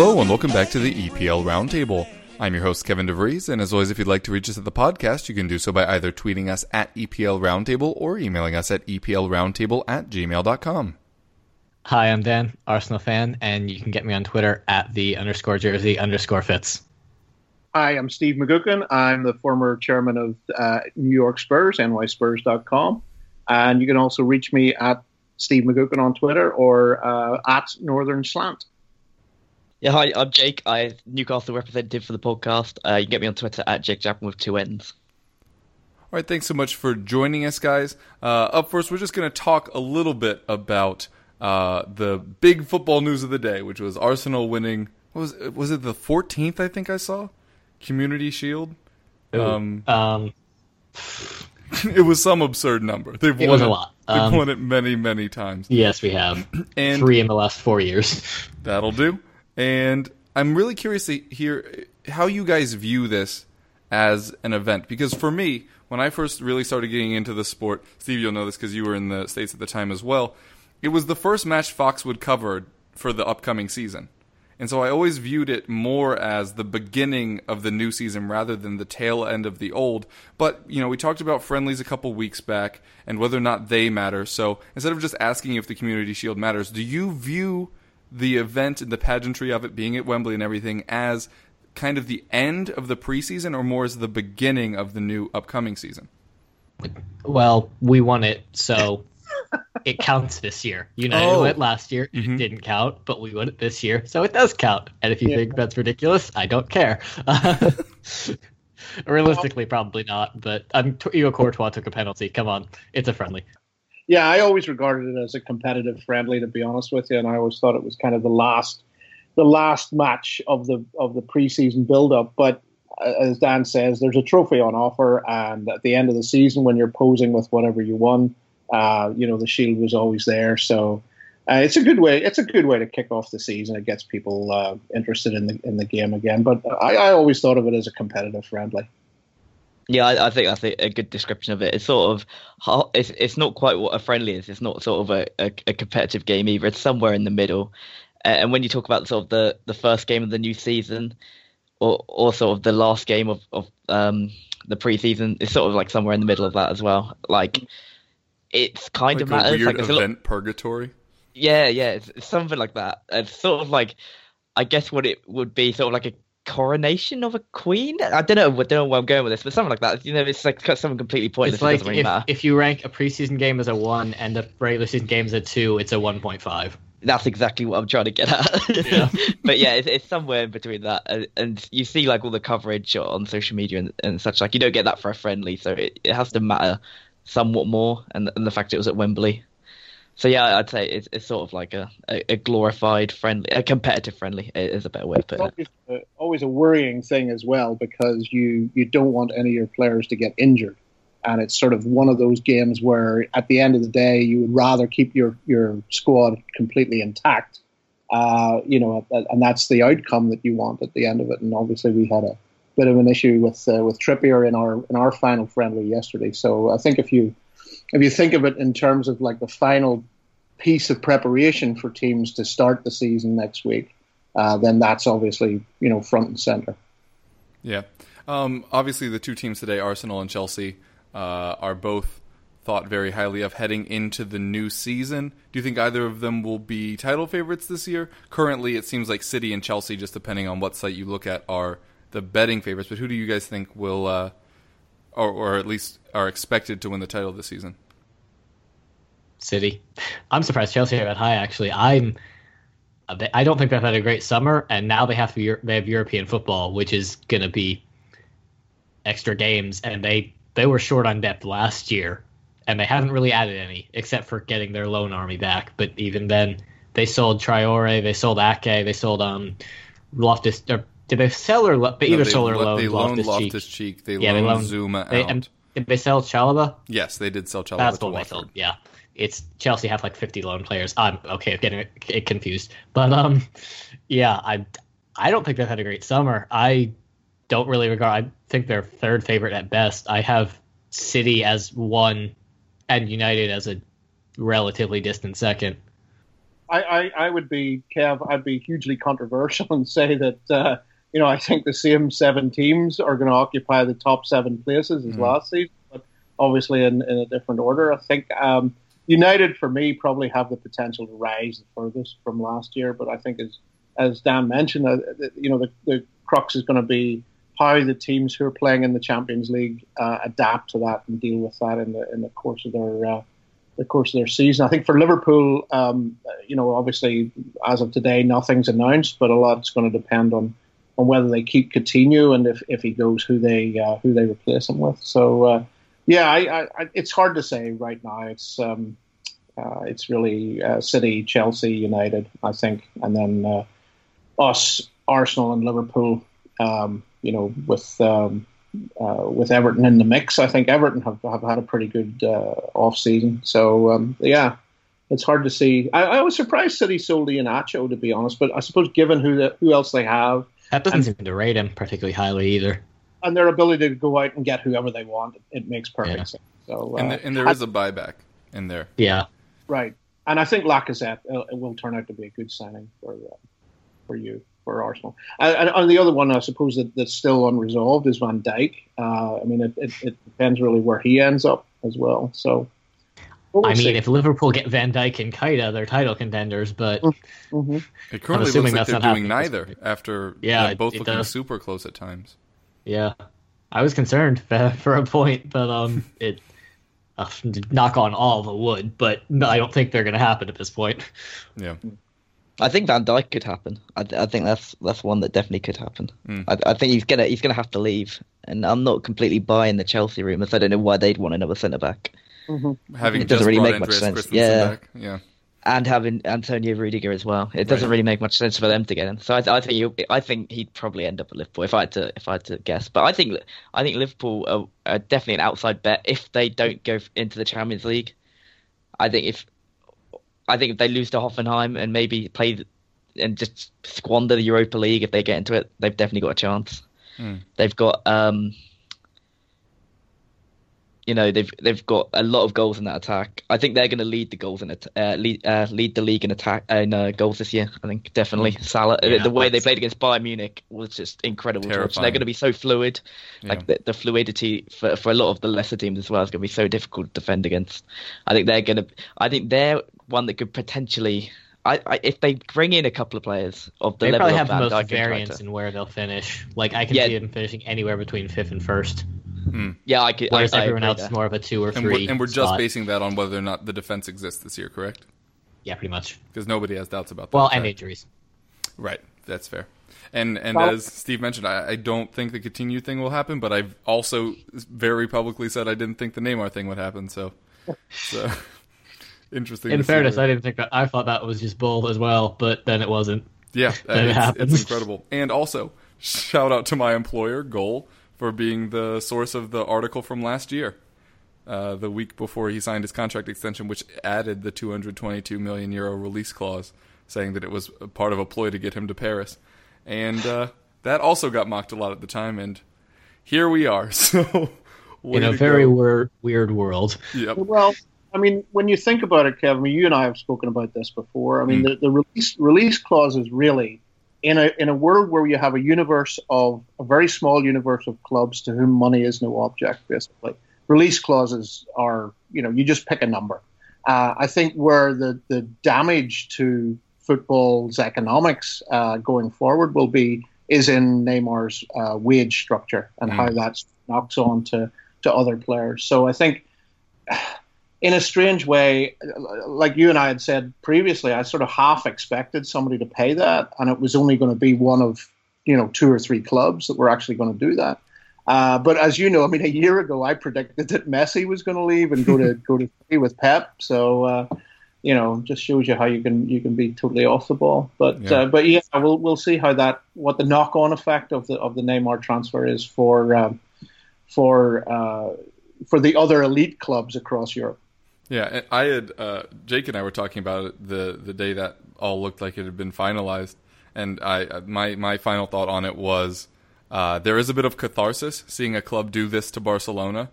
Hello and welcome back to the EPL Roundtable. I'm your host Kevin DeVries, and as always, if you'd like to reach us at the podcast, you can do so by either tweeting us at EPL Roundtable or emailing us at EPLRoundtable at gmail.com. Hi, I'm Dan, Arsenal fan, and you can get me on Twitter at the underscore jersey underscore fits. Hi, I'm Steve McGuckin. I'm the former chairman of uh, New York Spurs, nyspurs.com. And you can also reach me at Steve McGuckin on Twitter or uh, at Northern Slant. Yeah, hi, I'm Jake. I'm Newcastle representative for the podcast. Uh, you can get me on Twitter at Jake Jackman with two N's. All right, thanks so much for joining us, guys. Uh, up first, we're just going to talk a little bit about uh, the big football news of the day, which was Arsenal winning. What was was it the 14th? I think I saw Community Shield. Um, Um, it was some absurd number. They've It won was a it. lot. They've Um, won it many, many times. yes, we have And three in the last four years. That'll do. And I'm really curious to hear how you guys view this as an event because for me, when I first really started getting into the sport, Steve, you'll know this because you were in the states at the time as well. It was the first match Fox would cover for the upcoming season. And so I always viewed it more as the beginning of the new season rather than the tail end of the old. But, you know, we talked about friendlies a couple weeks back and whether or not they matter. So instead of just asking if the Community Shield matters, do you view the event and the pageantry of it being at Wembley and everything as kind of the end of the preseason or more as the beginning of the new upcoming season? Well, we won it, so it counts this year. United Oh. won it last year, Mhm. it didn't count, but we won it this year, so it does count. And if you Yeah. think that's ridiculous, I don't care. Realistically, probably not, but I'm Hugo Courtois took a penalty. Come on, it's a friendly. Yeah, I always regarded it as a competitive friendly, to be honest with you, and I always thought it was kind of the last, the last match of the of the preseason build-up. But uh, as Dan says, there's a trophy on offer, and at the end of the season, when you're posing with whatever you won, uh, you know the shield was always there. So uh, it's a good way. It's a good way to kick off the season. It gets people uh, interested in the in the game again. But I, I always thought of it as a competitive friendly. Yeah, I, I think that's a, a good description of it. It's sort of it's it's not quite what a friendly is. It's not sort of a, a, a competitive game either. It's somewhere in the middle. And when you talk about sort of the, the first game of the new season, or or sort of the last game of of um, the preseason, it's sort of like somewhere in the middle of that as well. Like it's kind Like of a matters. weird Like it's a lot, event purgatory? Yeah, yeah, it's, it's something like that. It's sort of like, I guess what it would be, sort of like a coronation of a queen. I don't know, I don't know where I'm going with this, but something like that. You know, it's like something completely pointless. It's like doesn't really if, matter. if you rank a preseason game as a one and a regular season game as a two, it's a one point five. That's exactly what I'm trying to get at. Yeah. but yeah, it's, it's somewhere in between that, and, and you see like all the coverage on social media and, and such. Like you don't get that for a friendly, so it, it has to matter somewhat more. And, and the fact it was at Wembley. So yeah, I'd say it's, it's sort of like a, a, glorified friendly, a competitive friendly is a better way of putting it. always a, always a worrying thing as well because you you don't want any of your players to get injured, and it's sort of one of those games where at the end of the day you would rather keep your your squad completely intact, uh, you know, and that's the outcome that you want at the end of it. And obviously we had a bit of an issue with uh, with Trippier in our in our final friendly yesterday. So I think if you if you think of it in terms of like the final piece of preparation for teams to start the season next week, uh, then that's obviously you know front and center. Yeah. Um, obviously, the two teams today, Arsenal and Chelsea, uh, are both thought very highly of heading into the new season. Do you think either of them will be title favorites this year? Currently, it seems like City and Chelsea, just depending on what site you look at, are the betting favorites. But who do you guys think will, uh, or, or at least are expected to win the title this season? City. I'm surprised Chelsea are that high. Actually, I'm. I don't think they've had a great summer, and now they have to, they have European football, which is going to be extra games, and they they were short on depth last year, and they haven't really added any except for getting their loan army back. But even then, they sold Traore, they sold Ake, they sold um Loftus. Or did they sell or lo- they No, either they, sold or lo- loaned they loaned Loftus Cheek? Loftus Cheek. They Yeah, they loaned loaned- Zouma They, out. and did they sell Chalobah? yes, they did sell Chalobah That's what Watford. thought. Yeah, it's Chelsea have like 50 loan players. I'm okay with getting it, it confused, but um, yeah, I I don't think they've had a great summer. I don't really regard. I think they're third favorite at best. I have City as one, and United as a relatively distant second. I, I, I would be Kev. I'd be hugely controversial and say that uh, you know I think the same seven teams are going to occupy the top seven places as last season, but obviously in, in a different order. I think um, United for me probably have the potential to rise the furthest from last year, but I think as as Dan mentioned, uh, you know the, the crux is going to be how the teams who are playing in the Champions League uh, adapt to that and deal with that in the in the course of their uh, the course of their season. I think for Liverpool, um, you know, obviously as of today, nothing's announced, but a lot's going to depend on on whether they keep Coutinho and if, if he goes, who they uh, who they replace him with. So uh, yeah, I, I, it's hard to say right now. It's um, uh, it's really uh, City, Chelsea, United, I think, and then uh, us, Arsenal, and Liverpool. Um, you know, with um, uh, with Everton in the mix. I think Everton have, have had a pretty good uh, off season. So um, yeah, it's hard to see. I, I was surprised City sold Iheanacho to be honest, but I suppose given who the, who else they have That doesn't And- seem to rate him particularly highly either. And their ability to go out and get whoever they want, it makes perfect Yeah. sense. So uh, And, the, and there is a buyback in there. Yeah, right, and I think Lacazette uh, will turn out to be a good signing for uh, for you for Arsenal. And, and, and the other one, I suppose that, that's still unresolved is Van Dijk. Uh, I mean, it, it, it depends really where he ends up as well. So. we'll I mean, see. if Liverpool get Van Dijk and Keita, they're title contenders. But Mhm. It currently looks assuming like that's they're not doing happening. neither after Yeah, they're both it looking does. super close at times. Yeah, I was concerned for, for a point, but um, it uh, knock on all the wood, but no, I don't think they're going to happen at this point. Yeah. I think Van Dijk could happen. I, th- I think that's that's one that definitely could happen. Mm. I, I think he's gonna he's gonna have to leave, and I'm not completely buying the Chelsea rumours. I don't know why they'd want another centre back, Having It doesn't really make much Andreas sense. Christensen Yeah. back. Yeah. And having Antonio Rudiger as well. It doesn't really make much sense for them to get him. So I, I think you, I think he'd probably end up at Liverpool if I had to if I had to guess. But I think I think Liverpool are, are definitely an outside bet if they don't go into the Champions League. I think if I think if they lose to Hoffenheim and maybe play and just squander the Europa League if they get into it, they've definitely got a chance. They've got um, you know they've they've got a lot of goals in that attack. I think they're going to lead the goals in it, uh, lead uh, lead the league in attack in uh, goals this year. I think definitely Salah. Yeah, the way they played against Bayern Munich was just incredible. To watch. They're going to be so fluid. Yeah. Like the, the fluidity for for a lot of the lesser teams as well is going to be so difficult to defend against. I think they're going to. I think they're one that could potentially. I, I if they bring in a couple of players of the they level probably of have the Van most and variance in where they'll finish. Like I can Yeah. see them finishing anywhere between fifth and first, Mm-hmm. Yeah, I could. whereas I, I everyone agree else is more of a two or And three. we're, and we're just spot. basing that on whether or not the defense exists this year, correct? yeah, pretty much. Because nobody has doubts about that. Well, fact. and injuries. Right, that's fair. And and Well- as Steve mentioned, I, I don't think the Coutinho thing will happen, but I've also very publicly said I didn't think the Neymar thing would happen. So, so interesting. In fairness, I didn't think that. I thought that was just bull as well, but then it wasn't. yeah, Then it happens. it's incredible. And also, shout out to my employer, Goal, for being the source of the article from last year. Uh, the week before he signed his contract extension, which added the 222 million euro release clause, saying that it was a part of a ploy to get him to Paris, and uh, that also got mocked a lot at the time. And here we are. So, In a very go. weird, weird world. Yep. Well, I mean, when you think about it, Kevin, you and I have spoken about this before. I mean, the, the release release clause is really in a in a world where you have a universe of a very small universe of clubs to whom money is no object. Basically, release clauses are you know you just pick a number. Uh, I think where the the damage to football's economics uh, going forward will be is in Neymar's uh, wage structure and how that knocks on to, to other players. So I think in a strange way, like you and I had said previously, I sort of half expected somebody to pay that, and it was only going to be one of you know two or three clubs that were actually going to do that. Uh, but as you know, I mean, a year ago I predicted that Messi was going to leave and go to go to be with Pep. So uh, you know, just shows you how you can you can be totally off the ball. But yeah. Uh, but yeah, we'll we'll see how that what the knock on effect of the of the Neymar transfer is for um, for uh, for the other elite clubs across Europe. Yeah, I had uh, Jake and I were talking about it the the day that all looked like it had been finalized, and I my my final thought on it was uh, there is a bit of catharsis seeing a club do this to Barcelona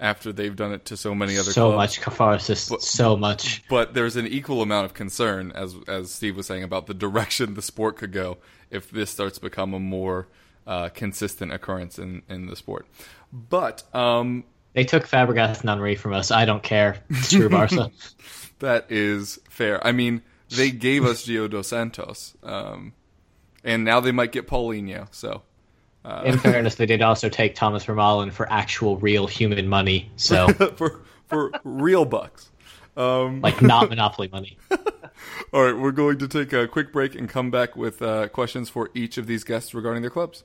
after they've done it to so many other clubs. so clubs. much catharsis, but, so much. But there's an equal amount of concern, as as Steve was saying, about the direction the sport could go if this starts to become a more uh, consistent occurrence in in the sport. But um, they took Fabregas and Henry from us. I don't care. Screw Barca. that is fair. I mean, they gave us Gio dos Santos, um, and now they might get Paulinho. So, uh, in fairness, they did also take Thomas Vermaelen for actual, real human money. So for for real bucks, um, like not monopoly money. All right, we're going to take a quick break and come back with uh, questions for each of these guests regarding their clubs.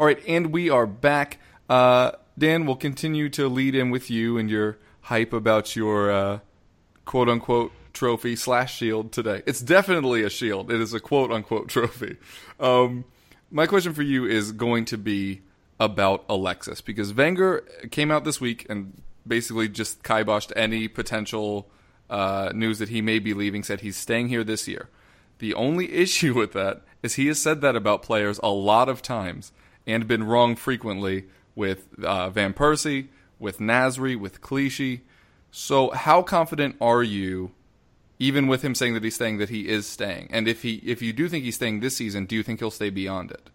All right, and we are back. Uh, Dan, we'll continue to lead in with you and your hype about your uh, quote-unquote trophy slash shield today. It's definitely a shield. It is a quote-unquote trophy. Um, my question for you is going to be about Alexis because Wenger came out this week and basically just kiboshed any potential uh, news that he may be leaving. Said he's staying here this year. The only issue with that is he has said that about players a lot of times and been wrong frequently with uh, Van Persie, with Nasri, with Clichy. So, how confident are you even with him saying that he's staying, that he is staying. And if he if you do think he's staying this season, do you think he'll stay beyond it?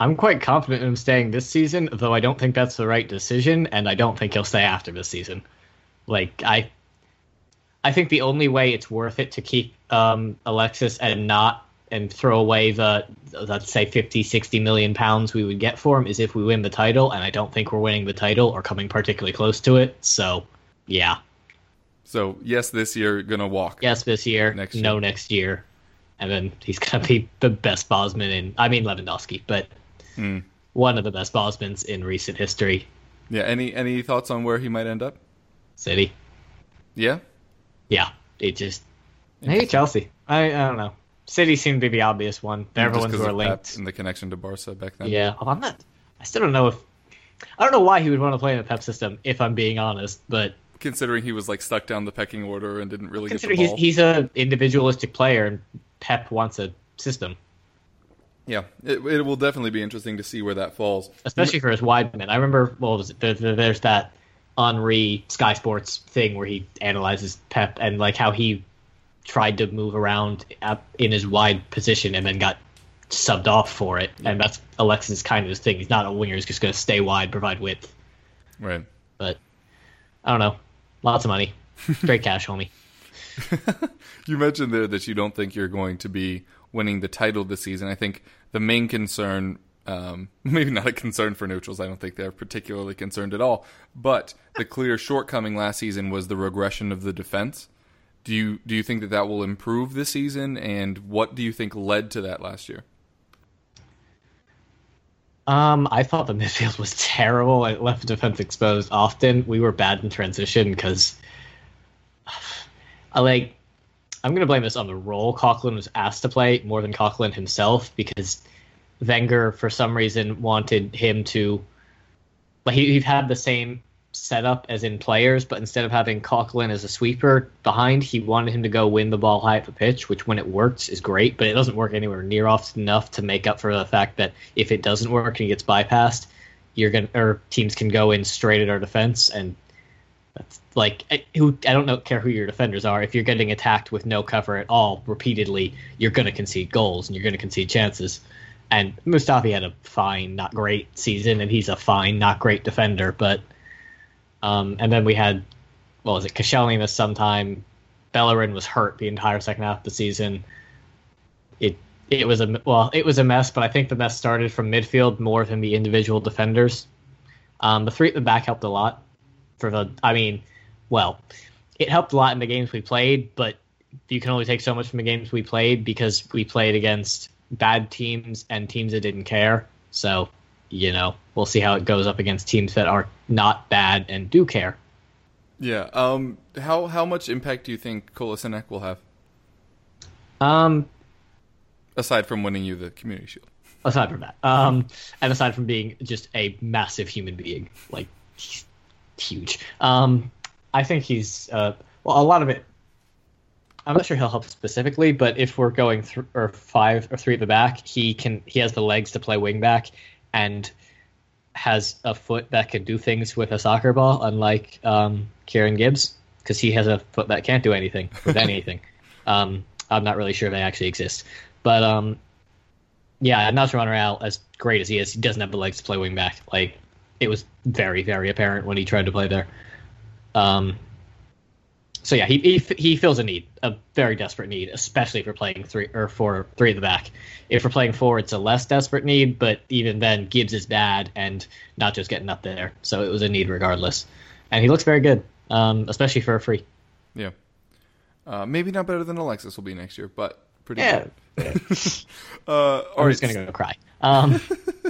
I'm quite confident in him staying this season, though I don't think that's the right decision, and I don't think he'll stay after this season. Like I, I think the only way it's worth it to keep um, Alexis and not and throw away the let's say 50 60 million pounds we would get for him is if we win the title and i don't think we're winning the title or coming particularly close to it so yeah so yes, this year gonna walk. Yes, this year. Next year. No, next year. And then he's gonna be the best Bosman in. I mean Lewandowski, but mm. one of the best Bosmans in recent history. Yeah. Any any thoughts on where he might end up? City. Yeah. Yeah. It just maybe Chelsea. I I don't know. City seemed to be the obvious one. They're the ones who are linked. in the connection to Barca back then. Yeah. Well, I'm not. I still don't know if. I don't know why he would want to play in the Pep system. If I'm being honest, but considering he was like stuck down the pecking order and didn't really Consider get the ball. He's, he's an individualistic player, and Pep wants a system. Yeah, it, it will definitely be interesting to see where that falls, especially for his wide men. I remember, well, was it, there, there's that Henry Sky Sports thing where he analyzes Pep and like how he tried to move around in his wide position and then got subbed off for it. And that's Alexis' kind of his thing. He's not a winger; he's just going to stay wide, provide width. Right. But I don't know. Lots of money. Straight cash, homie. you mentioned there that you don't think you're going to be winning the title this season. I think the main concern, um, maybe not a concern for neutrals, I don't think they're particularly concerned at all, but the clear shortcoming last season was the regression of the defense. Do you do you think that that will improve this season, and what do you think led to that last year? Um, I thought the midfield was terrible. It left defense exposed often. We were bad in transition because, I like, I'm gonna blame this on the role Coquelin was asked to play more than Coquelin himself because Wenger, for some reason, wanted him to. Like he, he had the same setup as in players, but instead of having Coquelin as a sweeper behind, he wanted him to go win the ball high at the pitch, which when it works is great, but it doesn't work anywhere near often enough to make up for the fact that if it doesn't work and he gets bypassed, you're gonna or teams can go in straight at our defense and that's like I, who I don't know care who your defenders are. If you're getting attacked with no cover at all repeatedly, you're gonna concede goals and you're gonna concede chances. And Mustafi had a fine, not great season, and he's a fine, not great defender, but um, and then we had, what was it, Koscielny missed some time. Bellerin was hurt the entire second half of the season. It it was a well, it was a mess, but I think the mess started from midfield more than the individual defenders. Um, the three at the back helped a lot. For the, I mean, well, it helped a lot in the games we played, but you can only take so much from the games we played because we played against bad teams and teams that didn't care. So you know, we'll see how it goes up against teams that are not bad and do care. Yeah. Um. How how much impact do you think Kolasinac will have? Um. Aside from winning you the Community Shield. Aside from that, um, and aside from being just a massive human being, like he's huge. Um, I think he's uh, well, a lot of it. I'm not sure he'll help specifically, but if we're going through or five or three at the back, he can. He has the legs to play wing back, and has a foot that can do things with a soccer ball, unlike um, Kieran Gibbs, because he has a foot that can't do anything with anything. um, I'm not really sure if they actually exist, but um, yeah, Nacho Monreal, as great as he is, he doesn't have the legs to play wing back. Like it was very, very apparent when he tried to play there. Um, so yeah, he, he he feels a need, a very desperate need, especially if we're playing three or four, three at the back. If we're playing four, it's a less desperate need, but even then, Gibbs is bad and not just getting up there, so it was a need regardless. And he looks very good, um, especially for a free. Yeah, uh, maybe not better than Alexis will be next year, but pretty yeah. good. uh, I'm just gonna go cry. Um,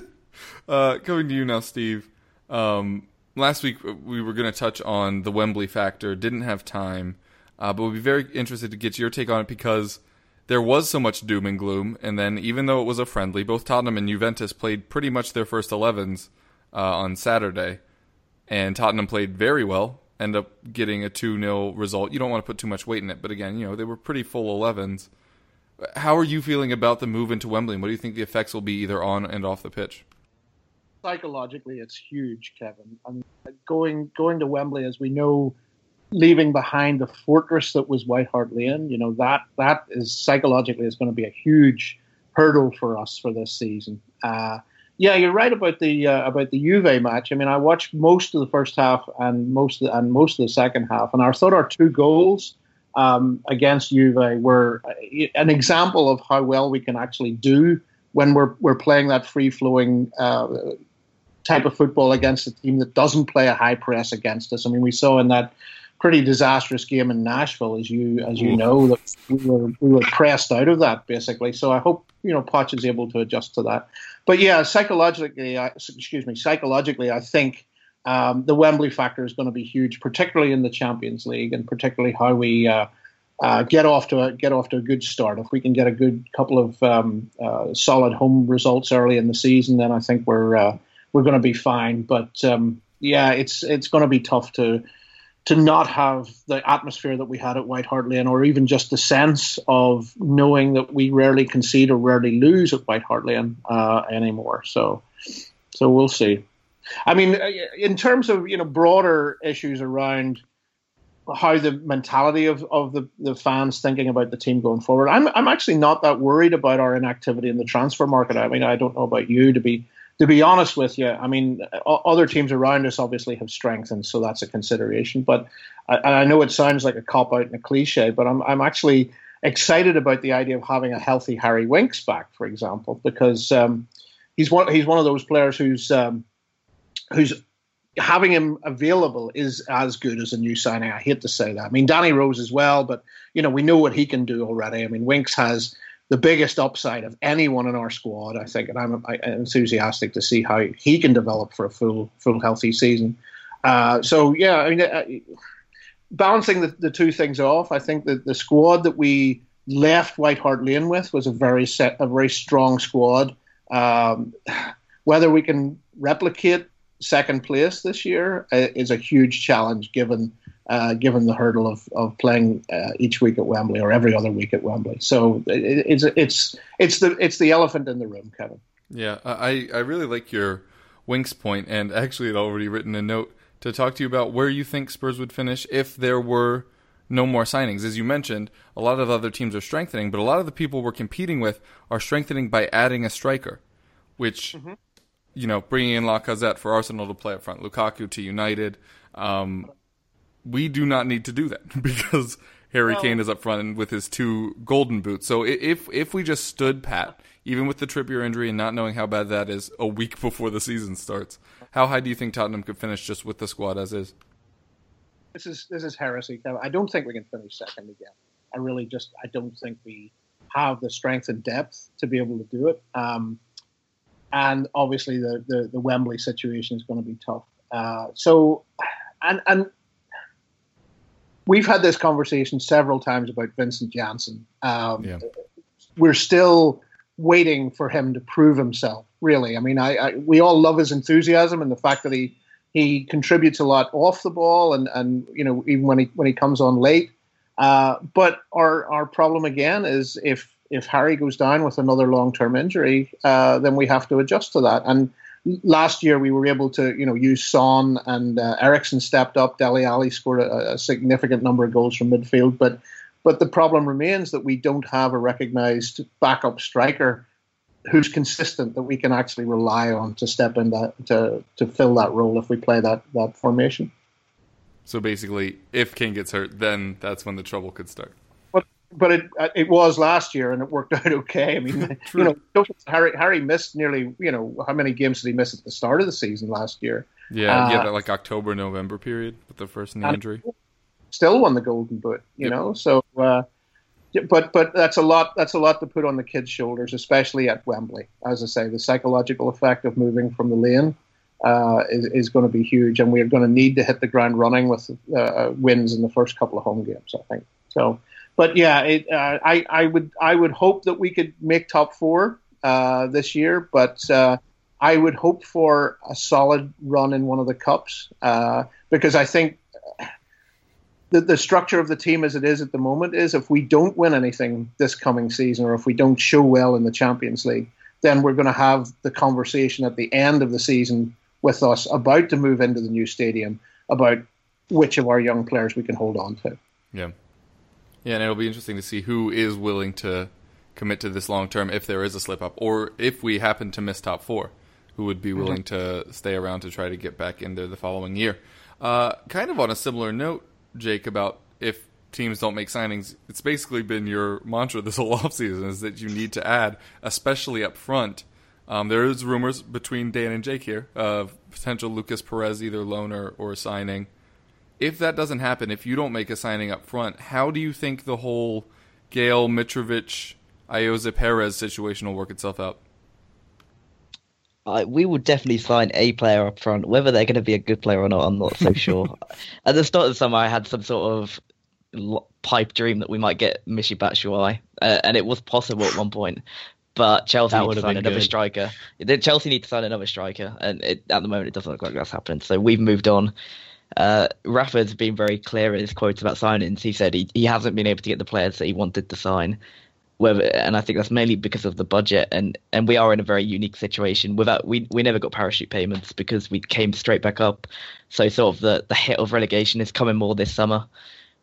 uh, coming to you now, Steve. Um, last week uh, we were going to touch on the Wembley factor. Didn't have time, uh, but we'd be very interested to get your take on it because there was so much doom and gloom. And then, even though it was a friendly, both Tottenham and Juventus played pretty much their first 11s uh, on Saturday, and Tottenham played very well. End up getting a 2 0 result. You don't want to put too much weight in it, but again, you know, they were pretty full 11s. How are you feeling about the move into Wembley? And what do you think the effects will be either on and off the pitch? Psychologically it's huge, Kevin. I mean, going going to Wembley, as we know, leaving behind the fortress that was White Hart Lane, you know that that is psychologically is going to be a huge hurdle for us for this season. Uh, yeah, you're right about the uh, about the Juve match. I mean, I watched most of the first half and most of the, and most of the second half, and I thought our two goals um, against Juve were uh, an example of how well we can actually do when we're we're playing that free flowing uh, type of football against a team that doesn't play a high press against us. I mean, we saw in that pretty disastrous game in Nashville, as you as you know, that we were we were pressed out of that basically. So I hope you know Poch is able to adjust to that. But yeah, psychologically, I, excuse me, psychologically, I think. Um, the Wembley factor is going to be huge, particularly in the Champions League, and particularly how we uh, uh, get off to a get off to a good start. If we can get a good couple of um, uh, solid home results early in the season, then I think we're uh, we're going to be fine. But um, yeah, it's it's going to be tough to to not have the atmosphere that we had at White Hart Lane, or even just the sense of knowing that we rarely concede or rarely lose at White Hart Lane uh, anymore. So, so we'll see. I mean, uh, in terms of you know broader issues around how the mentality of, of the, the fans thinking about the team going forward, I'm I'm actually not that worried about our inactivity in the transfer market. I mean, I don't know about you to be to be honest with you, I mean, other teams around us obviously have strengthened, so that's a consideration. But I, I know it sounds like a cop out and a cliche, but I'm I'm actually excited about the idea of having a healthy Harry Winks back, for example, because um, he's one he's one of those players who's um, who's having him available is as good as a new signing. I hate to say that. I mean, Danny Rose as well, but you know we know what he can do already. I mean, Winks has the biggest upside of anyone in our squad, I think, and I'm, I'm enthusiastic to see how he can develop for a full, full healthy season. Uh, so yeah, I mean, uh, balancing the, the two things off, I think that the squad that we left White Hart Lane with was a very set, a very strong squad. Um, whether we can replicate second place this year uh, is a huge challenge, given uh, given the hurdle of, of playing uh, each week at Wembley or every other week at Wembley. So it, it's it's it's the it's the elephant in the room, Kevin. Yeah, I I really like your Winks point, and actually, had already written a note to talk to you about where you think Spurs would finish if there were no more signings. As you mentioned, a lot of other teams are strengthening, but a lot of the people we're competing with are strengthening by adding a striker, which, mm-hmm. you know, bringing in Lacazette for Arsenal to play up front, Lukaku to United. Um, we do not need to do that because Harry Kane is up front with his two golden boots. So if if we just stood pat, even with the Trippier injury and not knowing how bad that is, a week before the season starts, how high do you think Tottenham could finish just with the squad as is? This is this is heresy. I don't think we can finish second again. I really just I don't think we have the strength and depth to be able to do it. Um, and obviously the, the, the Wembley situation is going to be tough. Uh, so, and and we've had this conversation several times about Vincent Janssen. Um, yeah. We're still waiting for him to prove himself. Really, I mean, I, I, we all love his enthusiasm and the fact that he he contributes a lot off the ball, and and you know even when he when he comes on late. Uh, but our our problem again is if if Harry goes down with another long term injury, uh, then we have to adjust to that. And last year we were able to you know use Son and uh, Eriksen stepped up. Dele Alli scored a, a, significant number of goals from midfield, but but the problem remains that we don't have a recognised backup striker who's consistent that we can actually rely on to step in that to to fill that role if we play that that formation. So basically, if King gets hurt, then that's when the trouble could start but it uh, it was last year and it worked out okay. I mean, you know, Harry Harry missed nearly you know how many games did he miss at the start of the season last year? Yeah, uh, yeah, that like October November period with the first knee injury. Still won the Golden Boot, you yep. know. So, uh, but but that's a lot. That's a lot to put on the kids' shoulders, especially at Wembley. As I say, the psychological effect of moving from the lane. Uh, is, is going to be huge, and we're going to need to hit the ground running with uh, wins in the first couple of home games. I think so but yeah, it, uh, I I would I would hope that we could make top four uh, this year, but uh, I would hope for a solid run in one of the cups uh, because I think the the structure of the team as it is at the moment is if we don't win anything this coming season or if we don't show well in the Champions League, then we're going to have the conversation at the end of the season with us about to move into the new stadium about which of our young players we can hold on to. Yeah. Yeah, and it'll be interesting to see who is willing to commit to this long term if there is a slip up, or if we happen to miss top four, who would be mm-hmm. willing mm-hmm. to stay around to try to get back in there the following year. Uh, kind of on a similar note, Jake, about if teams don't make signings, it's basically been your mantra this whole offseason is that you need to add, especially up front. Um, there is rumors between Dan and Jake here of potential Lucas Perez either loan or, or signing if that doesn't happen, if you don't make a signing up front, how do you think the whole Gayle Mitrovic, Ayoze Perez situation will work itself out? Uh, we will definitely sign a player up front. Whether they're going to be a good player or not, I'm not so sure. At the start of the summer, I had some sort of pipe dream that we might get Michy Batshuayi, uh, and it was possible at one point. But Chelsea need to sign another good. striker. Chelsea need to sign another striker, and it, at the moment, it doesn't look like that's happening. So we've moved on. Uh, Rafa's been very clear in his quotes about signings. He said he, he hasn't been able to get the players that he wanted to sign. Whether, and I think that's mainly because of the budget, and, and we are in a very unique situation. Without we we never got parachute payments because we came straight back up. So sort of the, the hit of relegation is coming more this summer,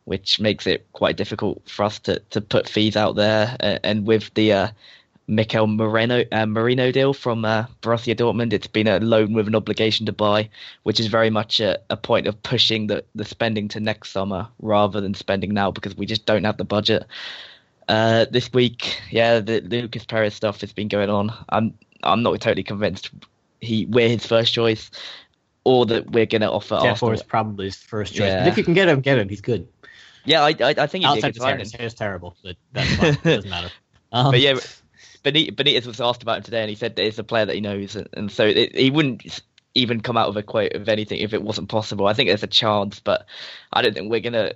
which makes it quite difficult for us to, to put fees out there. And with the uh, Mikel Moreno uh, Merino deal from uh, Borussia Dortmund. It's been a loan with an obligation to buy, which is very much a, a, point of pushing the, the spending to next summer rather than spending now because we just don't have the budget. Uh, this week, yeah, the, Lucas Perez stuff has been going on. I'm I'm not totally convinced he we're his first choice, or that we're going to offer. Yeah, is probably his first choice. Yeah. But if you can get him, get him. He's good. Yeah, I I, I think he's outside the hair is terrible, but that's fine. it doesn't matter. Um, but yeah, Benitez, was asked about him today, and he said that it's a player that he knows, and, so it, he wouldn't even come out with a quote of anything if it wasn't possible. I think there's a chance, but I don't think we're gonna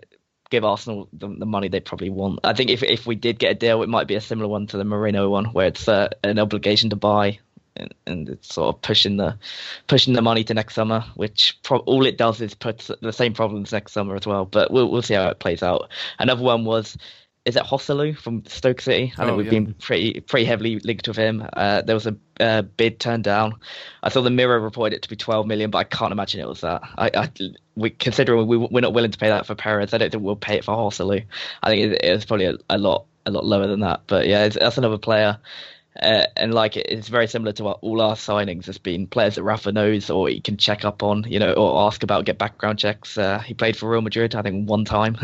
give Arsenal the, the money they probably want. I think if if we did get a deal, it might be a similar one to the Moreno one, where it's uh, an obligation to buy. And, and it's sort of pushing the pushing the money to next summer, which pro- all it does is put the same problems next summer as well. But we'll we'll see how it plays out. Another one was is it Joselu from Stoke City? I think Oh, we've yeah. been pretty pretty heavily linked with him. Uh, there was a uh, bid turned down. I saw the Mirror reported it to be 12 million, but I can't imagine it was that. I, I we considering we we're not willing to pay that for Perez, I don't think we'll pay it for Joselu. I think it, was probably a, a lot a lot lower than that. But yeah, it's, that's another player. Uh, and like it's very similar to what all our signings has been players that Rafa knows or he can check up on, you know, or ask about, get background checks. Uh, he played for Real Madrid, I think, one time,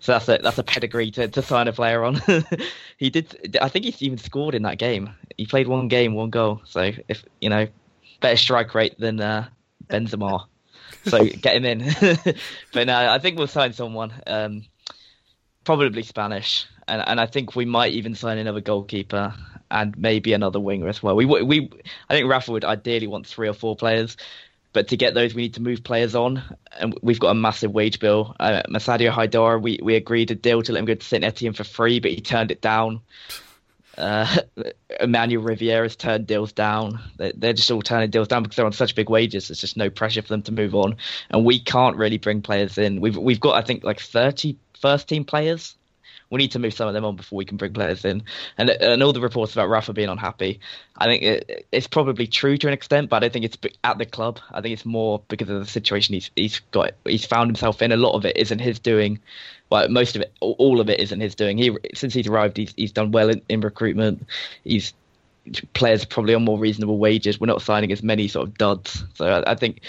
so that's a that's a pedigree to, to sign a player on. he did, I think he even scored in that game. He played one game, one goal. So if you know, better strike rate than uh, Benzema. So get him in. but no, I think we'll sign someone. Um, probably Spanish, and and I think we might even sign another goalkeeper and maybe another winger as well. We we I think Rafa would ideally want three or four players, but to get those we need to move players on, and we've got a massive wage bill. Uh, Massadio Haidara, we we agreed a deal to let him go to Saint Etienne for free, but he turned it down. Uh, Emmanuel Rivière's turned deals down. They're, they're just all turning deals down because they're on such big wages. There's just no pressure for them to move on, and we can't really bring players in. We've we've got I think like 30 first team players. We need to move some of them on before we can bring players in. And uh, and all the reports about Rafa being unhappy, I think it, it's probably true to an extent, but I don't think it's at the club. I think it's more because of the situation he's he's got he's found himself in. A lot of it isn't his doing. Well, most of it, all of it isn't his doing. He since he's arrived, he's he's done well in, in recruitment. He's players probably on more reasonable wages. We're not signing as many sort of duds. So I, I think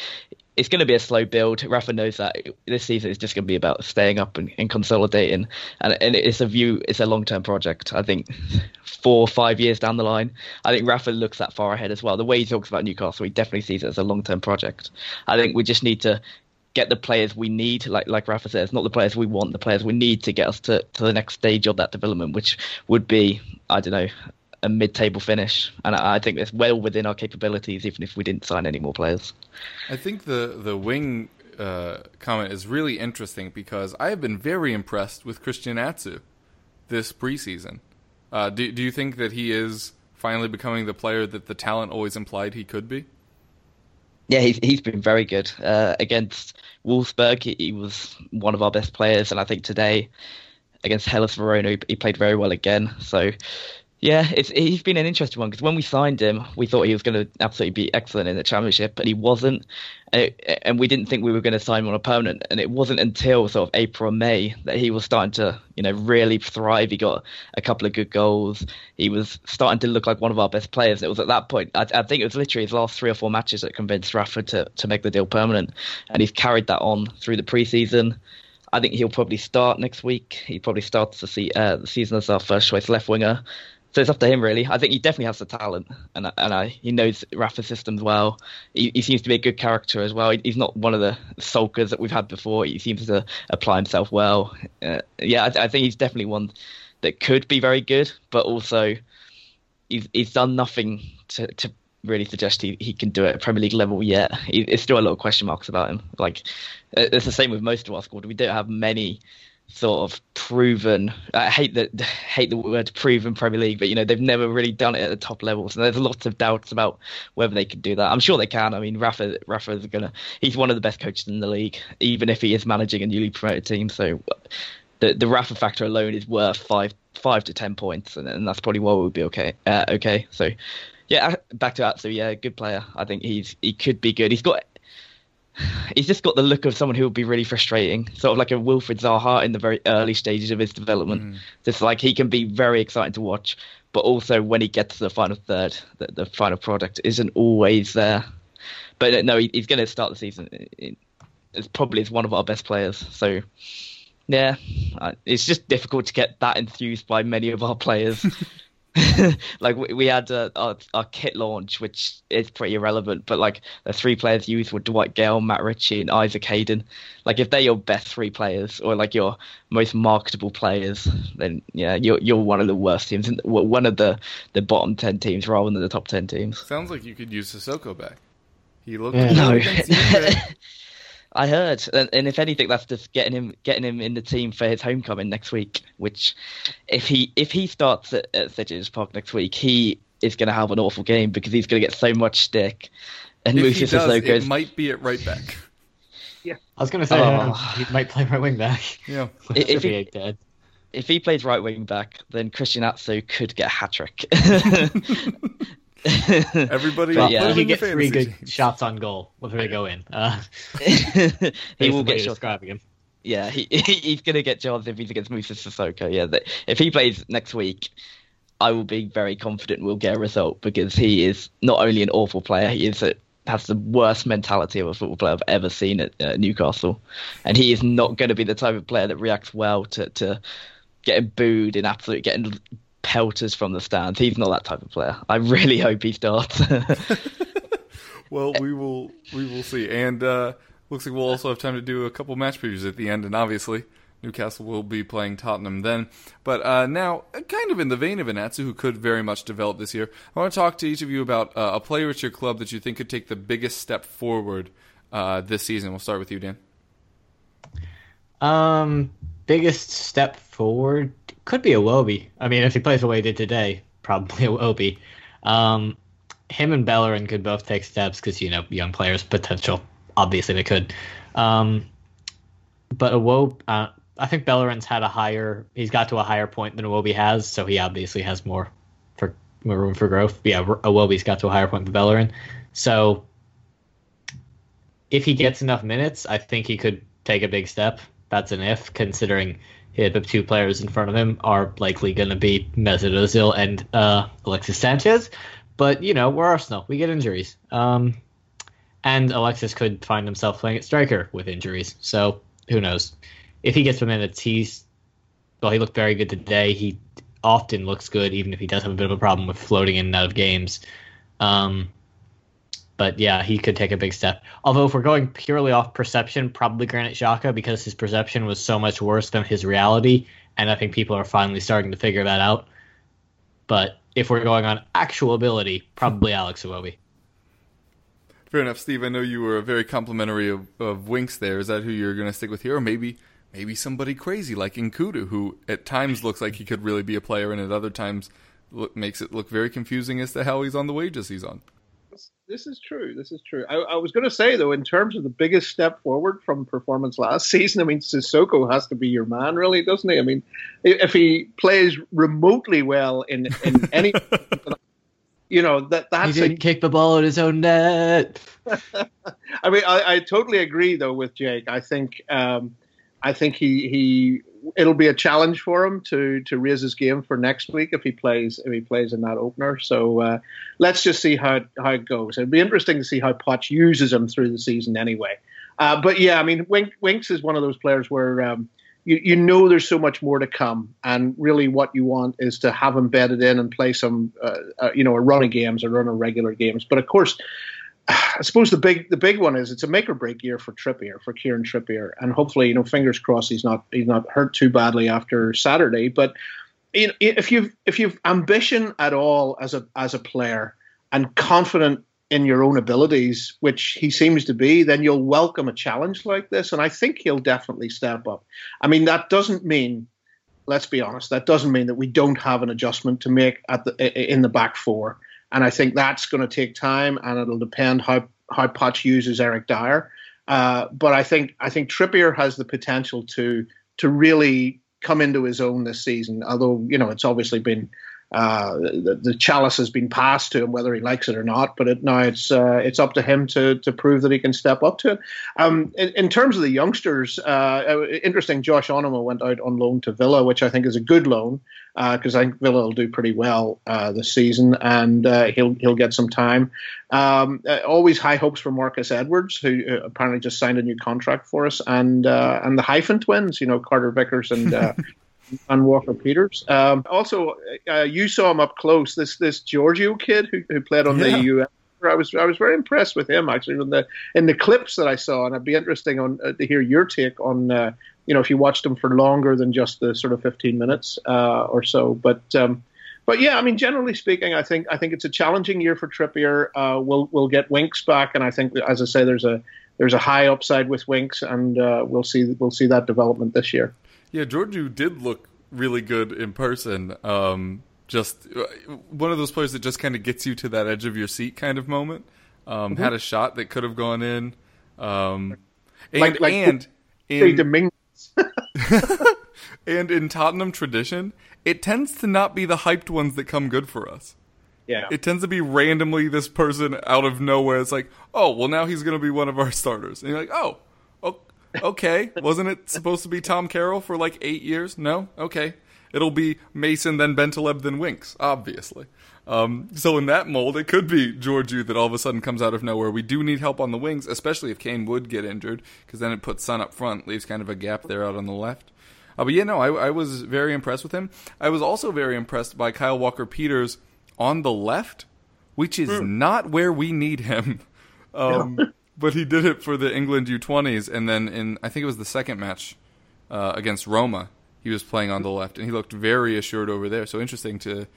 it's going to be a slow build. Rafa knows that this season is just going to be about staying up and, and consolidating, and, and it's a view. It's a long term project. I think four or five years down the line, I think Rafa looks that far ahead as well. The way he talks about Newcastle, he definitely sees it as a long term project. I think we just need to get the players we need, like like Rafa says, not the players we want, the players we need to get us to, to the next stage of that development, which would be, I don't know, a mid-table finish. And I, I think it's well within our capabilities, even if we didn't sign any more players. I think the the wing uh, comment is really interesting because I have been very impressed with Christian Atsu this preseason. Uh, do do you think that he is finally becoming the player that the talent always implied he could be? Yeah, he's he's been very good uh, against Wolfsburg. He, he was one of our best players, and I think today against Hellas Verona, he, he played very well again. So. Yeah, it's he's been an interesting one because when we signed him, we thought he was going to absolutely be excellent in the championship, but he wasn't, and, it, and we didn't think we were going to sign him on a permanent. And it wasn't until sort of April or May that he was starting to, you know, really thrive. He got a couple of good goals. He was starting to look like one of our best players. And it was at that point, I, I think it was literally his last three or four matches that convinced Rafa to to make the deal permanent, and he's carried that on through the preseason. I think he'll probably start next week. He probably starts the, se- uh, the season as our first choice left winger. So it's up to him, really. I think he definitely has the talent, and and I, he knows Rafa's systems well. He, he seems to be a good character as well. He, he's not one of the sulkers that we've had before. He seems to apply himself well. Uh, yeah, I, I think he's definitely one that could be very good, but also he's he's done nothing to to really suggest he, he can do it at Premier League level yet. He, there's still a lot of question marks about him. Like uh, it's the same with most of our squad. We don't have many sort of proven. I hate that hate the word proven Premier League, but you know they've never really done it at the top levels, and there's lots of doubts about whether they can do that. I'm sure they can. I mean, Rafa Rafa is gonna. He's one of the best coaches in the league, even if he is managing a newly promoted team. So the the Rafa factor alone is worth five five to ten points, and, and that's probably why we'll be okay. Uh, okay, so. Yeah, back to Atsu. Yeah, good player. I think he's he could be good. He's got he's just got the look of someone who would be really frustrating, sort of like a Wilfried Zaha in the very early stages of his development. Mm. Just like he can be very exciting to watch, but also when he gets to the final third, the, the final product isn't always there. But uh, no, he, he's going to start the season. It's probably as one of our best players. So yeah, uh, it's just difficult to get that enthused by many of our players. like we, we had uh, our, our kit launch, which is pretty irrelevant, but like the three players used were Dwight Gayle, Matt Ritchie, and Isaac Hayden. Like if they're your best three players or like your most marketable players, then yeah, you're you're one of the worst teams, one of the the bottom ten teams rather than the top ten teams. Sounds like you could use Sissoko back. He looked Yeah. No. against you, I heard, and, and if anything, that's just getting him getting him in the team for his homecoming next week. Which, if he if he starts at, at St James's Park next week, he is going to have an awful game because he's going to get so much stick. And If he Moses does, Sissoko it might be at right back. Yeah, I was going to say Oh. uh, he might play right wing back. Yeah. Which If he- be dead. if he plays right wing back, then Christian Atsu could get a hat trick. Everybody, But put yeah. him he gets three good teams. shots on goal before they go in. Uh, he will on the way get you're shots. describing him. Yeah, he he's going to get jobs if he's against Moussa Sissoko. Yeah, that, if he plays next week, I will be very confident we'll get a result because he is not only an awful player, he is a, has the worst mentality of a football player I've ever seen at uh, Newcastle, and he is not going to be the type of player that reacts well to to getting booed and absolute getting pelters from the stands. He's not that type of player. I really hope he starts. Well, we will we will see. And uh, looks like we'll also have time to do a couple match previews at the end. And obviously, Newcastle will be playing Tottenham then. But uh, now, uh, kind of in the vein of Anatsu, who could very much develop this year, I want to talk to each of you about uh, a player at your club that you think could take the biggest step forward uh, this season. We'll start with you, Dan. Um, biggest step forward could be Iwobi. I mean, if he plays the way he did today, probably Iwobi. Um, him and Bellerin could both take steps because you know young players potential. Obviously, they could. Um, but Iwobi, uh, I think Bellerin's had a higher. He's got to a higher point than Iwobi has, so he obviously has more for more room for growth. Yeah, Iwobi's got to a higher point than Bellerin, so if he gets enough minutes, I think he could take a big step. That's an if, considering the two players in front of him are likely going to be Mesut Ozil and uh, Alexis Sanchez. But you know, we're Arsenal. We get injuries, um, and Alexis could find himself playing at striker with injuries. So who knows? If he gets the minutes, he's well. He looked very good today. He often looks good, even if he does have a bit of a problem with floating in and out of games. Um, but yeah, he could take a big step. Although, if we're going purely off perception, probably Granit Xhaka because his perception was so much worse than his reality, and I think people are finally starting to figure that out. But if we're going on actual ability, probably Alex Iwobi. Fair enough, Steve. I know you were very complimentary of, of Winks there. Is that who you're going to stick with here? Or maybe maybe somebody crazy like N'Koudou, who at times looks like he could really be a player and at other times look, makes it look very confusing as to how he's on the wages he's on. This is true. This is true. I, I was going to say though, in terms of the biggest step forward from performance last season, I mean, Sissoko has to be your man, really, doesn't he? I mean, if he plays remotely well in in any, you know, that He didn't a, kick the ball at his own net. I mean, I, I totally agree though with Jake. I think um, I think he he it'll be a challenge for him to to raise his game for next week if he plays if he plays in that opener. So uh, let's just see how how it goes. It'd be interesting to see how Potch uses him through the season anyway. Uh, but yeah, I mean, Wink, Winks is one of those players where. Um, you, you know there's so much more to come, and really what you want is to have him bedded in and play some, uh, uh, you know, a run of games, a run of regular games. But of course, I suppose the big the big one is it's a make or break year for Trippier for Kieran Trippier, and hopefully you know fingers crossed he's not he's not hurt too badly after Saturday. But you know, if you've if you've ambition at all as a as a player and confident in your own abilities, which he seems to be, then you'll welcome a challenge like this, and I think he'll definitely step up. I mean that doesn't mean. Let's be honest. That doesn't mean that we don't have an adjustment to make at the in the back four and I think that's going to take time, and it'll depend how how Potch uses Eric Dier. Uh, but I think I think Trippier has the potential to to really come into his own this season. Although you know it's obviously been uh, the, the chalice has been passed to him, whether he likes it or not. But it, now it's uh, it's up to him to to prove that he can step up to it. Um, in, in, terms of the youngsters, uh, interesting. Josh Onomah went out on loan to Villa, which I think is a good loan because I think Villa will do pretty well uh, this season, and uh, he'll he'll get some time. Um, uh, always high hopes for Marcus Edwards, who uh, apparently just signed a new contract for us, and uh, and the Hyphen twins, you know Carter Vickers and and Walker Peters. Um, also, uh, you saw him up close. This this Georgiou kid who, who played on Yeah. the US. I was I was very impressed with him actually in the in the clips that I saw, and it'd be interesting on uh, to hear your take on uh, you know if you watched him for longer than just the sort of 15 minutes uh, or so. But um, but yeah, I mean, generally speaking, I think I think it's a challenging year for Trippier. Uh, we'll we'll get Winks back, and I think, as I say, there's a there's a high upside with Winks, and uh, we'll see we'll see that development this year. Yeah, Georgiou did look really good in person. Um, just uh, one of those players that just kind of gets you to that edge of your seat kind of moment. Um, Mm-hmm. Had a shot that could have gone in. Um, and Like- like- and in, Dominguez. and in Tottenham tradition, it tends to not be the hyped ones that come good for us. Yeah. It tends to be randomly this person out of nowhere. It's like, oh, well, now he's going to be one of our starters. And you're like, oh, okay. Wasn't it supposed to be Tom Carroll for like eight years? No? Okay. It'll be Mason, then Bentaleb, then Winks, obviously. Um, so in that mold, it could be Georgiou that all of a sudden comes out of nowhere. We do need help on the wings, especially if Kane would get injured, because then it puts Son up front, leaves kind of a gap there out on the left. Uh, but yeah, no, I, I was very impressed with him. I was also very impressed by Kyle Walker Peters on the left, which is not where we need him. Um, but he did it for the England U20s, and then in I think it was the second match uh, against Roma, he was playing on the left, and he looked very assured over there. So interesting to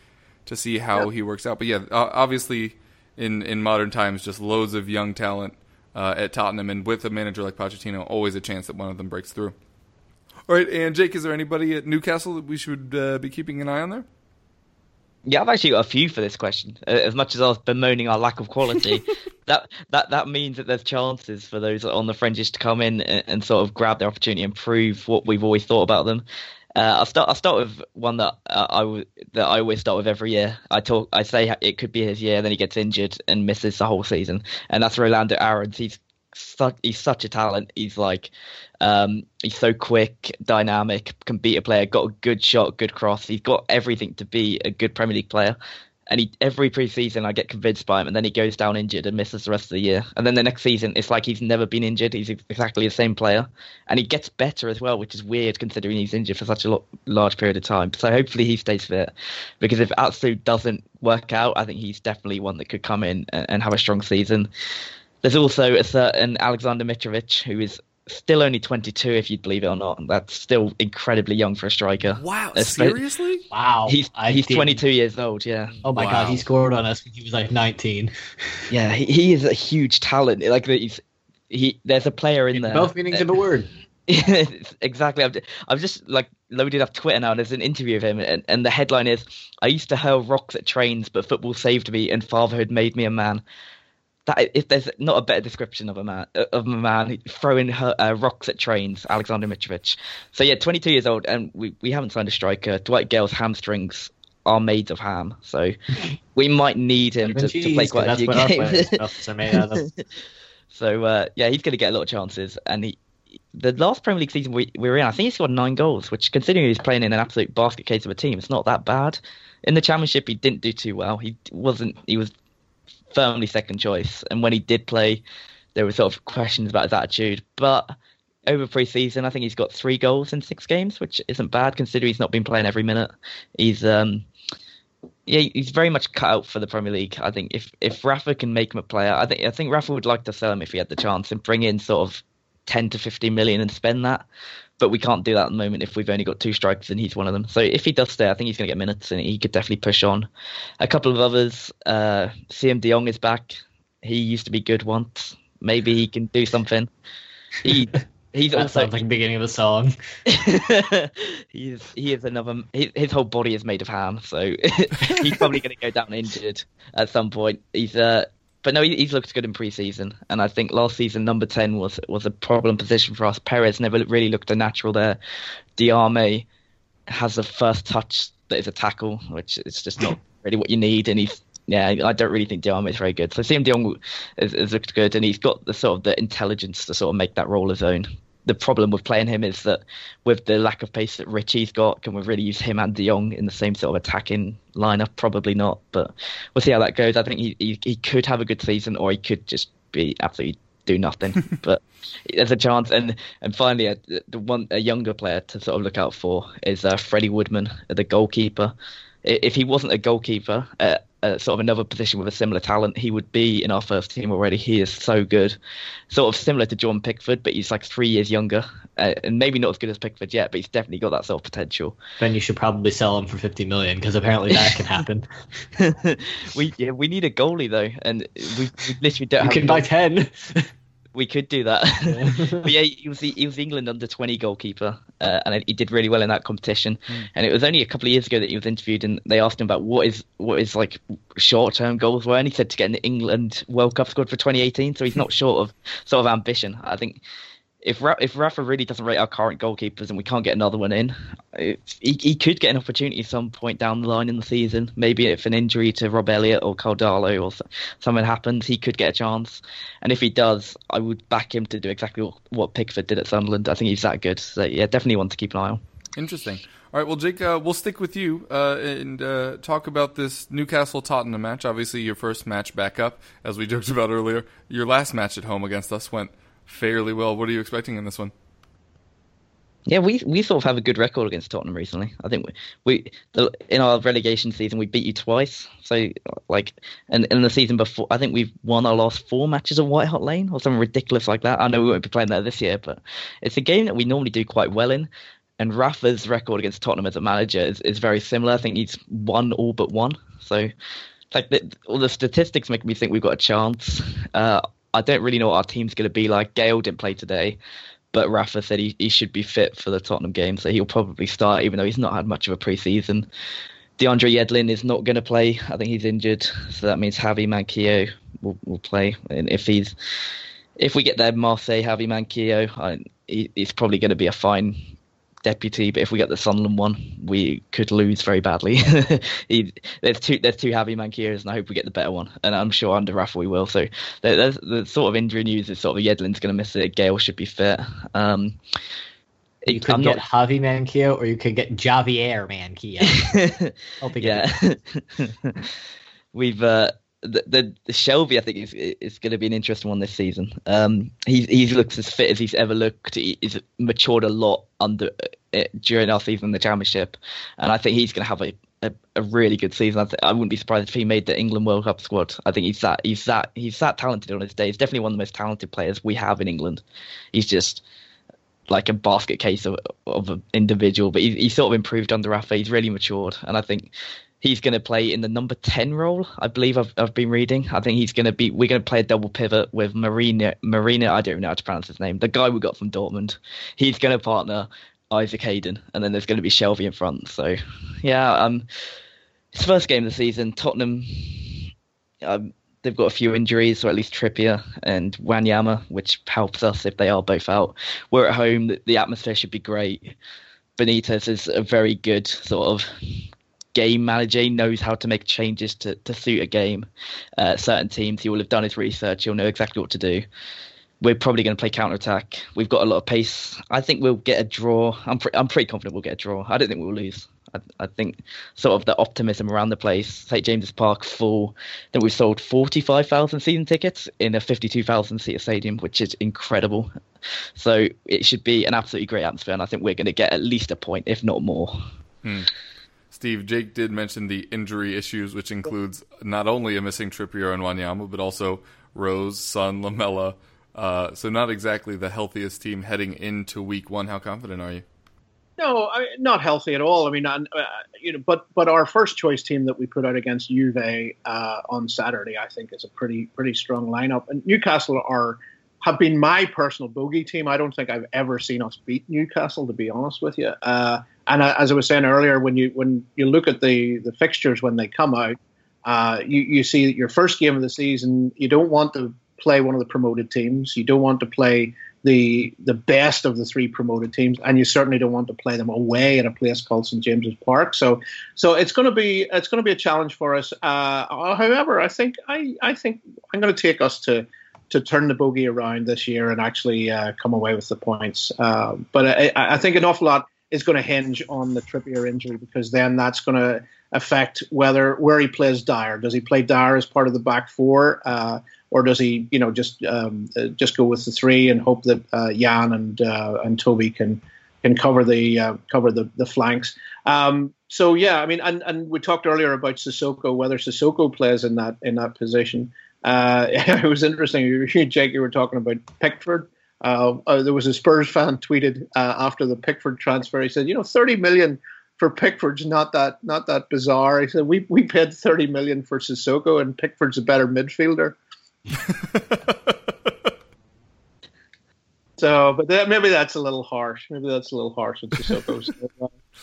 to see how he works out. But yeah, obviously in in modern times, just loads of young talent uh, at Tottenham, and with a manager like Pochettino, always a chance that one of them breaks through. All right, and Jake, is there anybody at Newcastle that we should uh, be keeping an eye on there? Yeah, I've actually got a few for this question. Uh, As much as I was bemoaning our lack of quality, that that that means that there's chances for those on the fringes to come in and, and sort of grab their opportunity and prove what we've always thought about them. Uh, I'll start. I'll start with one that uh, I w- that I always start with every year. I talk. I say it could be his year, then he gets injured and misses the whole season, and that's Rolando Aarons. He's such he's such a talent. He's like um, he's so quick, dynamic, can beat a player, got a good shot, good cross. He's got everything to be a good Premier League player. And he every preseason I get convinced by him, and then he goes down injured and misses the rest of the year. And then the next season, it's like he's never been injured. He's exactly the same player, and he gets better as well, which is weird considering he's injured for such a large period of time. So hopefully he stays fit, because if Atsu doesn't work out, I think he's definitely one that could come in and, and have a strong season. There's also a certain Alexander Mitrovic who is still only 22, if you'd believe it or not. That's still incredibly young for a striker. Wow, Espe- seriously? Wow. He's I he's didn't- 22 years old. Yeah, Oh my Wow. god, he scored on us when he was like 19. yeah. He, he is a huge talent. Like he's he. There's a player in In there. both meanings of the word. exactly. I've, I've just like loaded up Twitter now. and There's an interview of him, and, and the headline is: "I used to hurl rocks at trains, but football saved me, and fatherhood made me a man." That if there's not a better description of a man of a man throwing her, uh, rocks at trains, Alexander Mitrovic. So yeah, 22 years old, and we, we haven't signed a striker. Dwight Gayle's hamstrings are made of ham, so we might need him to, to play quite a few games. players' stuff are made out of. So uh, yeah, he's going to get a lot of chances. And he, the last Premier League season we, we were in, I think he scored nine goals, which considering he's playing in an absolute basket case of a team, it's not that bad. In the Championship, he didn't do too well. He wasn't. He was firmly second choice, and when he did play, there were sort of questions about his attitude. But over pre-season, I think he's got three goals in six games, which isn't bad considering he's not been playing every minute. He's um, yeah, he's very much cut out for the Premier League. I think if if Rafa can make him a player, I think I think Rafa would like to sell him if he had the chance and bring in sort of ten to fifteen million and spend that. But we can't do that at the moment if we've only got two strikers and he's one of them. So if he does stay, I think he's going to get minutes and he could definitely push on. A couple of others, uh, Siem De Jong is back. He used to be good once. Maybe he can do something. He he's That also sounds like the beginning of a song. he is he is another his, his whole body is made of ham so he's probably going to go down injured at some point he's uh but no he, he's looked good in pre-season and i think last season number 10 was was a problem position for us. Perez never really looked a natural there. Diamé has a first touch that is a tackle which is just not really what you need and he's yeah, I don't really think Diamé is very good. So Siem de Jong has, has looked good, and he's got the sort of the intelligence to sort of make that role his own the problem with playing him is that with the lack of pace that Ritchie's got, can we really use him and De Jong in the same sort of attacking lineup? Probably not, but we'll see how that goes. I think he, he, he could have a good season, or he could just be absolutely do nothing. but there's a chance. And and finally, uh, the one a younger player to sort of look out for is uh, Freddie Woodman, the goalkeeper. If he wasn't a goalkeeper, uh, uh, sort of another position with a similar talent, he would be in our first team already. He is so good, sort of similar to John Pickford, but he's like three years younger, uh, and maybe not as good as Pickford yet, but he's definitely got that sort of potential. Then you should probably sell him for fifty million because apparently that can happen. we yeah, we need a goalie though, and we, we literally don't. You can buy ten. We could do that. but yeah, he was the, he was the England under twenty goalkeeper, uh, and he did really well in that competition. And it was only a couple of years ago that he was interviewed, and they asked him about what is what is like short term goals were, and he said to get in the England World Cup squad for 2018. So he's not short of sort of ambition. I think. If Ra- if Rafa really doesn't rate our current goalkeepers and we can't get another one in, it's, he he could get an opportunity at some point down the line in the season. Maybe if an injury to Rob Elliott or Karl Darlow or so- something happens, he could get a chance. And if he does, I would back him to do exactly what, what Pickford did at Sunderland. I think he's that good. So yeah, definitely one to keep an eye on. Interesting. All right, well, Jake, uh, we'll stick with you uh, and uh, talk about this Newcastle Tottenham match. Obviously, your first match back up, as we joked about earlier. Your last match at home against us went fairly well. What are you expecting in this one? Yeah, we we sort of have a good record against Tottenham recently. I think we, we the, in our relegation season we beat you twice. So like, and in the season before, I think we've won our last four matches at White Hart Lane or something ridiculous like that. I know we won't be playing there this year, but it's a game that we normally do quite well in. And Rafa's record against Tottenham as a manager is, is very similar. I think he's won all but one. So like the, all the statistics make me think we've got a chance. Uh, I don't really know what our team's going to be like. Gayle didn't play today, but Rafa said he, he should be fit for the Tottenham game, so he'll probably start, even though he's not had much of a preseason. DeAndre Yedlin is not going to play. I think he's injured, so that means Javi Manquillo will, will play. And if he's if we get there, Marseille, Javi Manquillo, I, he, he's probably going to be a fine deputy. But if we get the Sunderland one, we could lose very badly. he, there's two there's two Javi Manquillos, and I hope we get the better one. And I'm sure under Rafa we will. So there, the sort of injury news is sort of Yedlin's going to miss it. Gayle should be fit. Um, You could I'm get not- Javi Manquillo or you could get Javier Manquillo. Yeah. We've uh, the, the the Shelvey I think is is going to be an interesting one this season. Um, he he looks as fit as he's ever looked. He, he's matured a lot under uh, during our season in the championship, and I think he's going to have a, a, a really good season. I, th- I wouldn't be surprised if he made the England World Cup squad. I think he's that he's that he's that talented on his day. He's definitely one of the most talented players we have in England. He's just like a basket case of of an individual, but he, he's sort of improved under Rafa. He's really matured, and I think he's going to play in the number ten role. I believe I've I've been reading. I think he's going to be. We're going to play a double pivot with Marina. Marina, I don't even know how to pronounce his name. The guy we got from Dortmund. He's going to partner Isaac Hayden, and then there's going to be Shelvey in front. So, yeah, um, his first game of the season, Tottenham. Um, they've got a few injuries, or at least Trippier and Wanyama, which helps us if they are both out. We're at home. The atmosphere should be great. Benitez is a very good sort of game manager. He knows how to make changes to, to suit a game. Uh, certain teams, he will have done his research. He'll know exactly what to do. We're probably going to play counter attack. We've got a lot of pace. I think we'll get a draw. I'm pre- I'm pretty confident we'll get a draw. I don't think we'll lose. I, think sort of the optimism around the place. St James's Park full. Then we've sold 45,000 season tickets in a 52,000 seat stadium, which is incredible. So it should be an absolutely great atmosphere, and I think we're going to get at least a point, if not more. Steve, Jake did mention the injury issues, which includes not only a missing Trippier and Wanyama, but also Rose, Son, Lamela. Uh, so not exactly the healthiest team heading into week one. How confident are you? No, I not healthy at all. I mean, uh, you know, but but our first choice team that we put out against Juve uh, on Saturday, I think, is a pretty pretty strong lineup. And Newcastle are have been my personal bogey team. I don't think I've ever seen us beat Newcastle, to be honest with you. Uh, and as I was saying earlier, when you when you look at the the fixtures when they come out, uh, you you see that your first game of the season, you don't want to play one of the promoted teams. You don't want to play the the best of the three promoted teams, and you certainly don't want to play them away at a place called St James's Park. So, so it's going to be it's going to be a challenge for us. Uh, however, I think I I think I'm going to take us to to turn the bogey around this year and actually uh, come away with the points. Uh, but I, I think an awful lot is going to hinge on the Trippier injury because then that's going to affect whether where he plays Dier. Does he play Dier as part of the back four? Uh, or does he, you know, just um, just go with the three and hope that uh, Jan and uh, and Toby can can cover the uh, cover the the flanks. Um, so yeah, I mean, and, and we talked earlier about Sissoko, whether Sissoko plays in that in that position. Uh, it was interesting. You, Jake, you were talking about Pickford. Uh, uh, there was a Spurs fan tweeted uh, after the Pickford transfer. He said, "You know, thirty million for Pickford's not that not that bizarre." He said, "We we paid thirty million for Sissoko, and Pickford's a better midfielder." so, but that, maybe that's a little harsh. Maybe that's a little harsh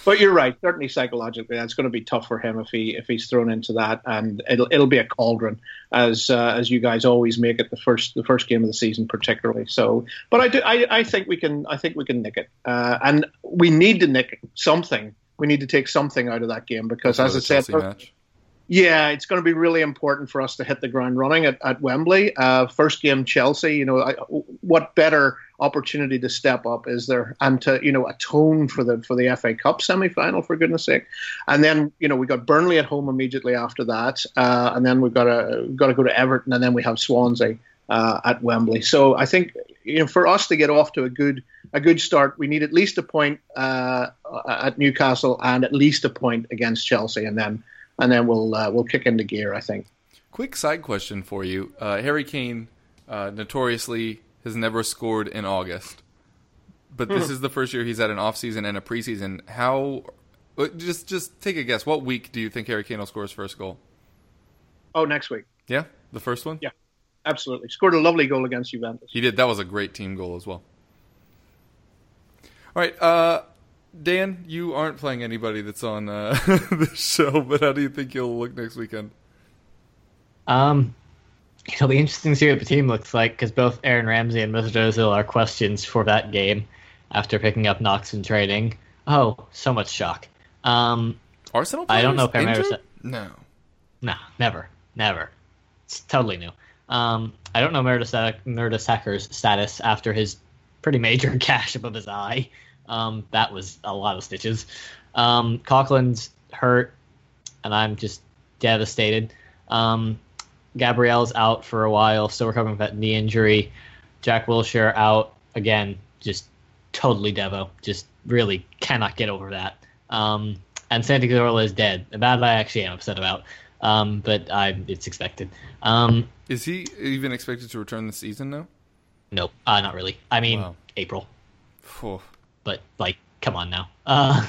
but you're right. Certainly psychologically, that's going to be tough for him if he if he's thrown into that, and it'll it'll be a cauldron as uh, as you guys always make it the first the first game of the season, particularly. So, but I do I, I think we can I think we can nick it, uh, and we need to nick something. We need to take something out of that game because, as I said. Yeah, it's going to be really important for us to hit the ground running at, at Wembley. Uh, first game, Chelsea. You know, I, what better opportunity to step up is there and to you know atone for the for the FA Cup semi final for goodness sake. And then you know we got Burnley at home immediately after that, uh, and then we've got to got to go to Everton, and then we have Swansea uh, at Wembley. So I think you know for us to get off to a good a good start, we need at least a point uh, at Newcastle and at least a point against Chelsea, and then and then we'll uh, we'll kick into gear. I think. Quick side question for you: uh, Harry Kane uh, notoriously has never scored in August, but this is the first year he's had an off season and a preseason. How? uh, Just just take a guess. What week do you think Harry Kane will score his first goal? Oh, next week, Yeah, the first one. Yeah. absolutely. Scored a lovely goal against Juventus. He did. That was a great team goal as well. All right, uh, Dan, you aren't playing anybody that's on uh, the show, but how do you think you'll look next weekend? Um, it'll be interesting to see what the team looks like because both Aaron Ramsey and Mesut Ozil are questions for that game after picking up knocks in training. Oh, so much shock. Um, Arsenal. I don't know if injured? No. No, never, never. It's totally new. Um, I don't know Mertesacker- Mertesacker's status after his pretty major gash above his eye. Um, that was a lot of stitches. Um, Coquelin's hurt, and I'm just devastated. Um, Gabriel's out for a while, still recovering from that knee injury. Jack Wilshere out again, just totally devo. Just really cannot get over that. Um, and Santi Cazorla is dead. A bad that I actually am upset about. Um, but I, it's expected. Um, Is he even expected to return this season now? nope, uh, not really. I mean, Wow. April. But like, come on now. Uh,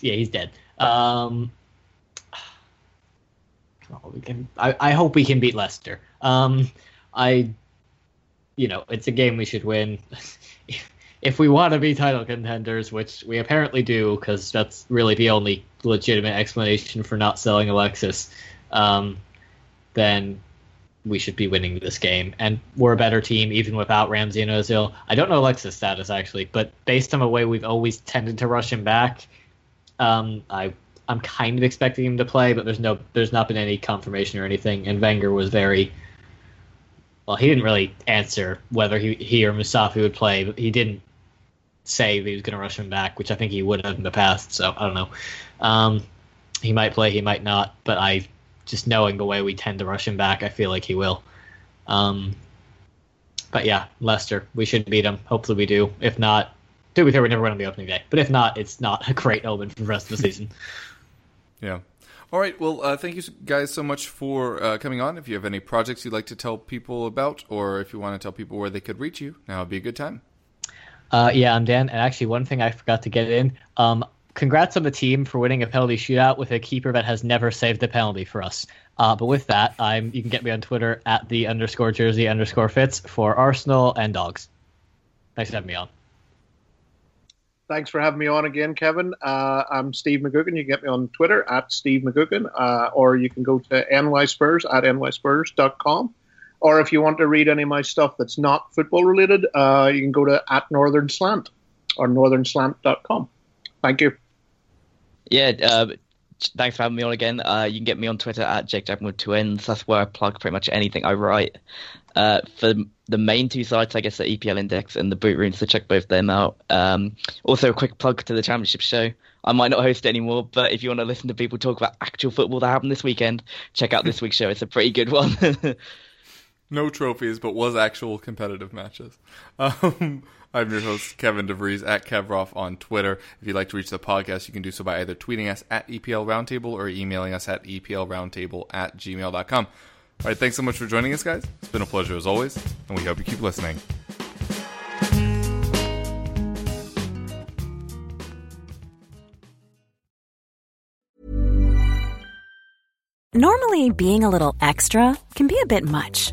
yeah, he's dead. Um, on, we can. I, I hope we can beat Leicester. Um, I, you know, it's a game we should win. if we want to be title contenders, which we apparently do, because that's really the only legitimate explanation for not selling Alexis, um, then we should be winning this game. And we're a better team even without Ramsey and Ozil. I don't know Alexis' status actually, but based on the way we've always tended to rush him back, um, I I'm kind of expecting him to play, but there's no there's not been any confirmation or anything. And Wenger was very well. He didn't really answer whether he he or Mustafi would play, but he didn't say that he was going to rush him back, which I think he would have in the past. So I don't know. Um, he might play, he might not, but I just knowing the way we tend to rush him back, I feel like he will. Um, but yeah, Leicester, we should beat them. Hopefully we do. If not, to be fair, we never win on the opening day. But if not, it's not a great omen for the rest of the season. Yeah. All right. Well, uh, thank you guys so much for uh, coming on. If you have any projects you'd like to tell people about, or if you want to tell people where they could reach you, now would be a good time. Uh, yeah, I'm Dan. And actually, one thing I forgot to get in. Um, congrats on the team for winning a penalty shootout with a keeper that has never saved a penalty for us. Uh, but with that, I'm you can get me on Twitter at the underscore jersey underscore fits for Arsenal and dogs. Thanks for having me on. Thanks for having me on again, Kevin. Uh, I'm Steve McGugan. You can get me on Twitter at Steve McGugan, uh, or you can go to nyspurs at nyspurs.com. Or if you want to read any of my stuff that's not football related, uh, you can go to at Northern Slant or northernslant.com. Thank you. Yeah, uh, thanks for having me on again. Uh, you can get me on Twitter at Jake Jackman with two N's. That's where I plug pretty much anything I write. Uh, for the main two sites, I guess the EPL Index and the Boot Room, so check both them out. Um, also, a quick plug to the Championship show. I might not host it anymore, but if you want to listen to people talk about actual football that happened this weekend, check out this week's show. It's a pretty good one. no trophies, but was actual competitive matches. Um, I'm your host, Kevin DeVries, at Kevroff on Twitter. If you'd like to reach the podcast, you can do so by either tweeting us at EPL Roundtable or emailing us at EPLRoundtable at gmail.com. All right, thanks so much for joining us, guys. It's been a pleasure as always, and we hope you keep listening. Normally, being a little extra can be a bit much,